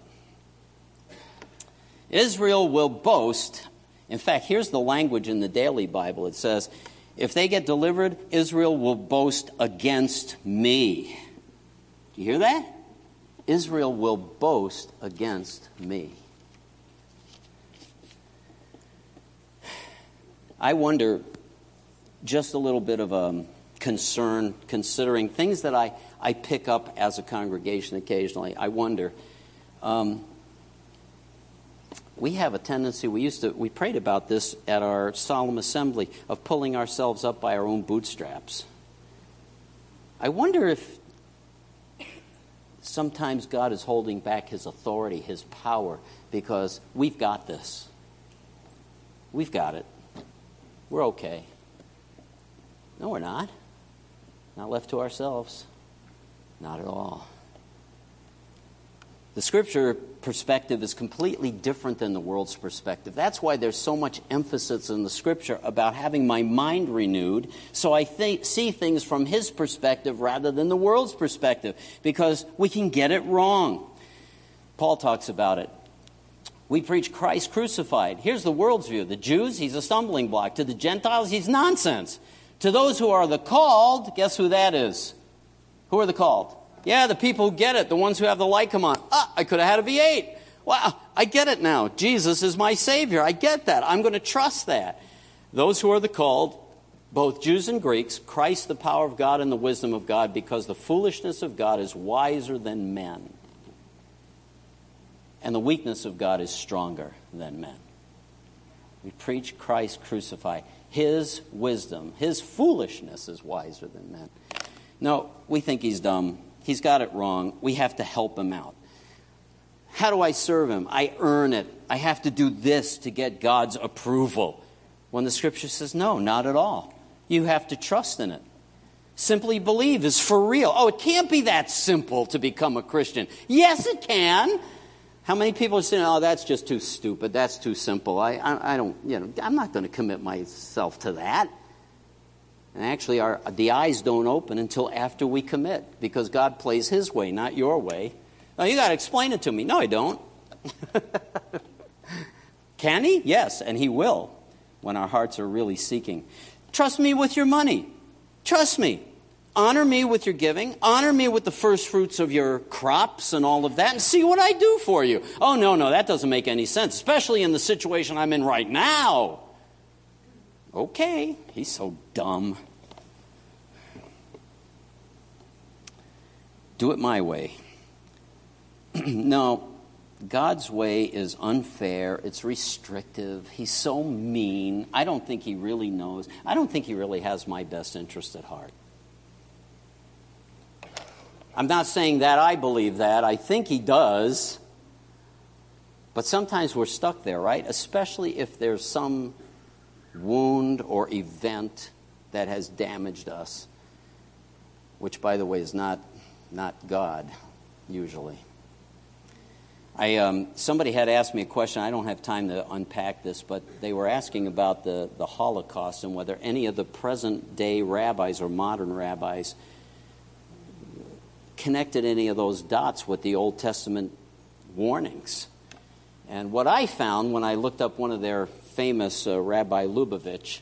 S4: Israel will boast. In fact, here's the language in the Daily Bible it says, If they get delivered, Israel will boast against me. Do you hear that? Israel will boast against me. I wonder just a little bit of a concern considering things that I, I pick up as a congregation occasionally. I wonder Um, we have a tendency, we used to, we prayed about this at our solemn assembly, of pulling ourselves up by our own bootstraps. I wonder if sometimes God is holding back his authority, his power, because we've got this. We've got it. We're okay. No, we're not. Not left to ourselves. Not at all. The scripture perspective is completely different than the world's perspective. That's why there's so much emphasis in the scripture about having my mind renewed so I think, see things from his perspective rather than the world's perspective because we can get it wrong. Paul talks about it. We preach Christ crucified. Here's the world's view. The Jews, he's a stumbling block. To the Gentiles, he's nonsense. To those who are the called, guess who that is? Who are the called? Yeah, the people who get it, the ones who have the light come on. Ah, I could have had a V8. Wow, I get it now. Jesus is my Savior. I get that. I'm going to trust that. Those who are the called, both Jews and Greeks, Christ the power of God and the wisdom of God, because the foolishness of God is wiser than men. And the weakness of God is stronger than men. We preach Christ crucified. His wisdom, his foolishness is wiser than men. No, we think he's dumb. He's got it wrong. We have to help him out. How do I serve him? I earn it. I have to do this to get God's approval. When the scripture says, no, not at all. You have to trust in it. Simply believe is for real. Oh, it can't be that simple to become a Christian. Yes, it can. How many people are saying, oh, that's just too stupid. That's too simple. I, I, I don't, you know, I'm not going to commit myself to that. And actually, our, the eyes don't open until after we commit because God plays His way, not your way. Now, you got to explain it to me. No, I don't. Can He? Yes, and He will when our hearts are really seeking. Trust me with your money. Trust me. Honor me with your giving. Honor me with the first fruits of your crops and all of that, and see what I do for you. Oh, no, no, that doesn't make any sense, especially in the situation I'm in right now. Okay, he's so dumb. Do it my way. no, God's way is unfair, it's restrictive, he's so mean. I don't think he really knows. I don't think he really has my best interest at heart. I'm not saying that I believe that. I think he does. But sometimes we're stuck there, right? Especially if there's some wound or event that has damaged us, which, by the way, is not, not God, usually. I, um, somebody had asked me a question. I don't have time to unpack this, but they were asking about the, the Holocaust and whether any of the present day rabbis or modern rabbis connected any of those dots with the Old Testament warnings. And what I found when I looked up one of their famous uh, Rabbi Lubavitch,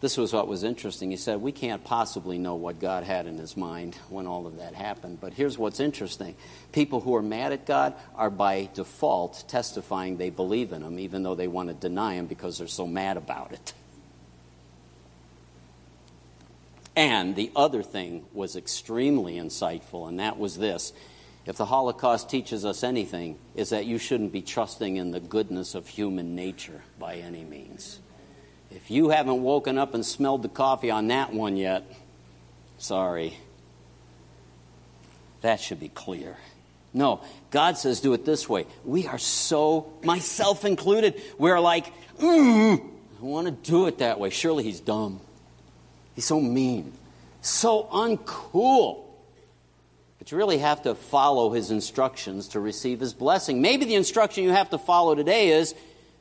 S4: this was what was interesting. He said, We can't possibly know what God had in his mind when all of that happened. But here's what's interesting people who are mad at God are by default testifying they believe in him, even though they want to deny him because they're so mad about it. And the other thing was extremely insightful, and that was this. If the Holocaust teaches us anything, is that you shouldn't be trusting in the goodness of human nature by any means. If you haven't woken up and smelled the coffee on that one yet, sorry. That should be clear. No, God says do it this way. We are so, myself included, we're like, mm, I want to do it that way. Surely he's dumb. He's so mean, so uncool. But you really have to follow his instructions to receive his blessing. Maybe the instruction you have to follow today is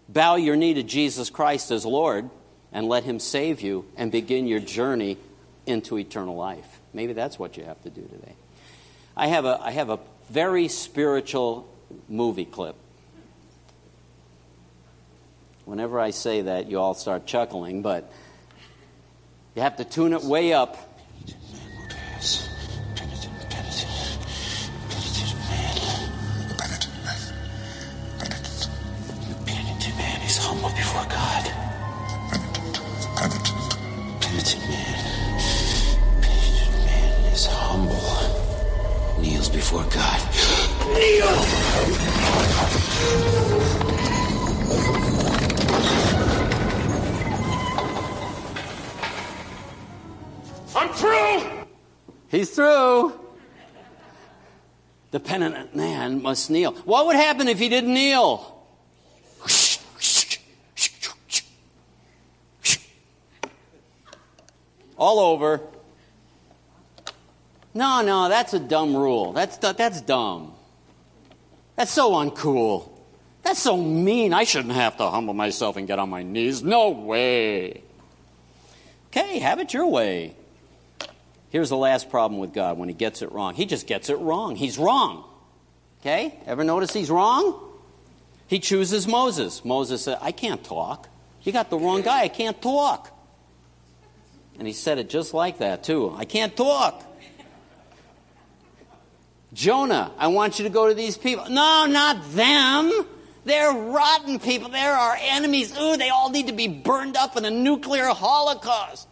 S4: bow your knee to Jesus Christ as Lord and let him save you and begin your journey into eternal life. Maybe that's what you have to do today. I have a, I have a very spiritual movie clip. Whenever I say that, you all start chuckling, but you have to tune it way up.
S6: Penitent
S7: through!
S4: He's through. The penitent man must kneel. What would happen if he didn't kneel? All over. No, no, that's a dumb rule. That's, that's dumb. That's so uncool. That's so mean. I shouldn't have to humble myself and get on my knees. No way. Okay, have it your way. Here's the last problem with God when he gets it wrong. He just gets it wrong. He's wrong. Okay? Ever notice he's wrong? He chooses Moses. Moses said, I can't talk. You got the wrong guy. I can't talk. And he said it just like that, too. I can't talk. Jonah, I want you to go to these people. No, not them. They're rotten people. They're our enemies. Ooh, they all need to be burned up in a nuclear holocaust.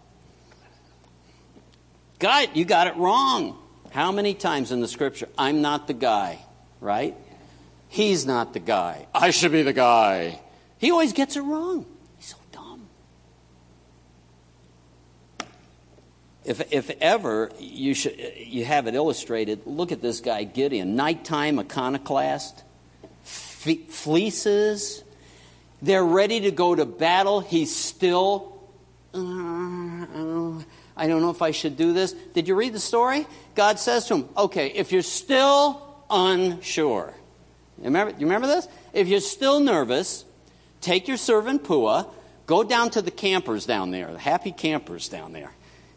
S4: God, you got it wrong. How many times in the scripture, I'm not the guy, right? He's not the guy. I should be the guy. He always gets it wrong. He's so dumb. If, if ever you, should, you have it illustrated, look at this guy, Gideon. Nighttime iconoclast, fe- fleeces. They're ready to go to battle. He's still. Uh, I don't know if I should do this. Did you read the story? God says to him, Okay, if you're still unsure, you remember, you remember this? If you're still nervous, take your servant Purah, go down to the campers down there, the happy campers down there.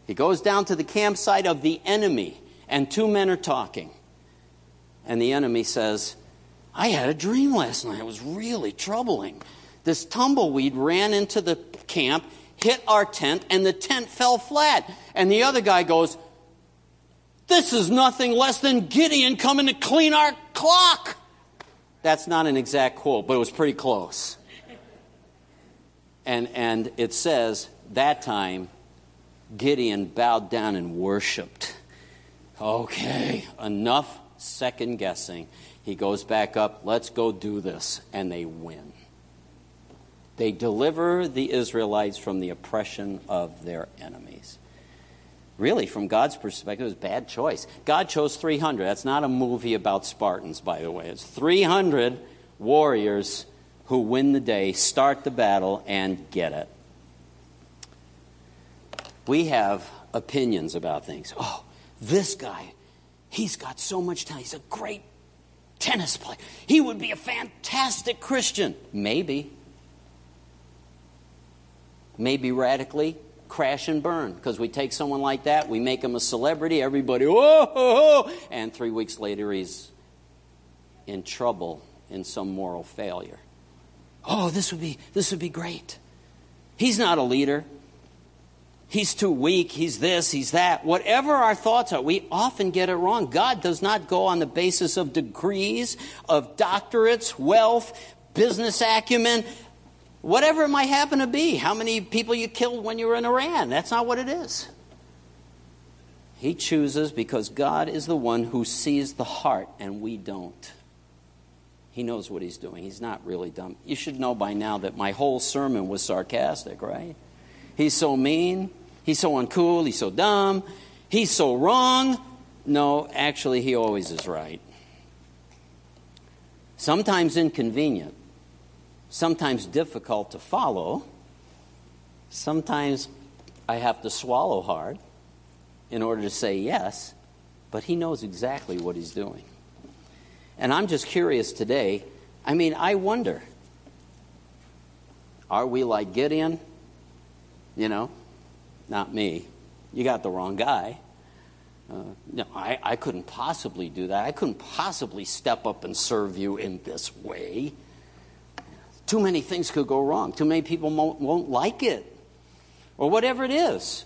S4: He goes down to the campsite of the enemy, and two men are talking. And the enemy says, I had a dream last night. It was really troubling. This tumbleweed ran into the camp hit our tent, and the tent fell flat. And the other guy goes, This is nothing less than Gideon coming to clean our clock. That's not an exact quote, but it was pretty close. And, and it says, that time, Gideon bowed down and worshiped. Okay, enough second guessing. He goes back up, let's go do this, and they win. They deliver the Israelites from the oppression of their enemies. Really, from God's perspective, it was a bad choice. God chose 300. That's not a movie about Spartans, by the way. It's 300 warriors who win the day, start the battle, and get it. We have opinions about things. Oh, this guy, he's got so much talent. He's a great tennis player. He would be a fantastic Christian. Maybe maybe radically crash and burn because we take someone like that, we make him a celebrity, everybody, oh, whoa, whoa, and three weeks later he's in trouble in some moral failure. Oh, this would be this would be great. He's not a leader. He's too weak. He's this, he's that. Whatever our thoughts are, we often get it wrong. God does not go on the basis of degrees, of doctorates, wealth, business acumen whatever it might happen to be, how many people you killed when you were in Iran. That's not what it is. He chooses because God is the one who sees the heart and we don't. He knows what he's doing. He's not really dumb. You should know by now that my whole sermon was sarcastic, right? He's so mean. He's so uncool. He's so dumb. He's so wrong. No, actually, he always is right. Sometimes inconvenient sometimes difficult to follow. Sometimes I have to swallow hard in order to say yes, but he knows exactly what he's doing. And I'm just curious today. I mean, I wonder are we like Gideon? You know, not me. You got the wrong guy. Uh, no, I, I couldn't possibly do that. I couldn't possibly step up and serve you in this way. Too many things could go wrong. Too many people won't, won't like it, or whatever it is.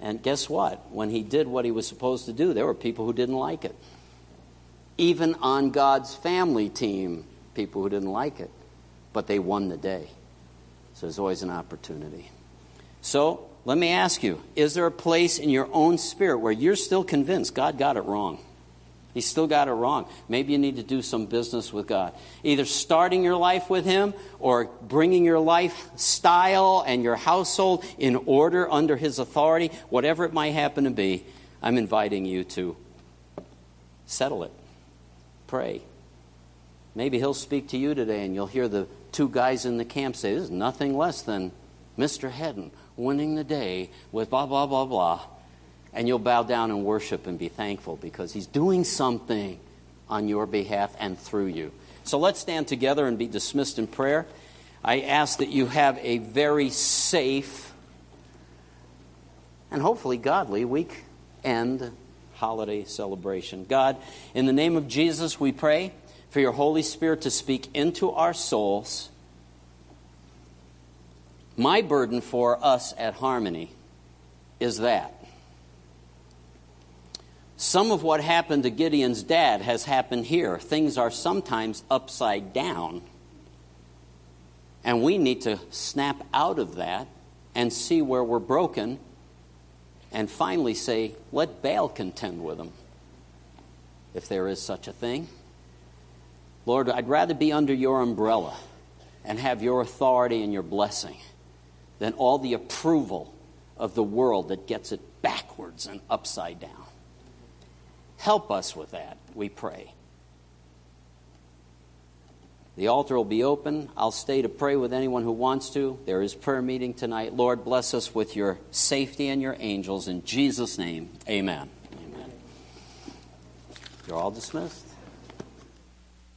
S4: And guess what? When he did what he was supposed to do, there were people who didn't like it. Even on God's family team, people who didn't like it. But they won the day. So there's always an opportunity. So let me ask you is there a place in your own spirit where you're still convinced God got it wrong? He still got it wrong. Maybe you need to do some business with God. Either starting your life with Him or bringing your lifestyle and your household in order under His authority, whatever it might happen to be, I'm inviting you to settle it. Pray. Maybe He'll speak to you today and you'll hear the two guys in the camp say, This is nothing less than Mr. Hedden winning the day with blah, blah, blah, blah and you'll bow down and worship and be thankful because He's doing something on your behalf and through you. So let's stand together and be dismissed in prayer. I ask that you have a very safe and hopefully godly weekend holiday celebration. God, in the name of Jesus, we pray for your Holy Spirit to speak into our souls. My burden for us at Harmony is that some of what happened to Gideon's dad has happened here. Things are sometimes upside down. And we need to snap out of that and see where we're broken and finally say, let Baal contend with them, if there is such a thing. Lord, I'd rather be under your umbrella and have your authority and your blessing than all the approval of the world that gets it backwards and upside down. Help us with that, we pray. The altar will be open. I'll stay to pray with anyone who wants to. There is prayer meeting tonight. Lord, bless us with your safety and your angels. In Jesus' name, amen. Amen. You're all dismissed.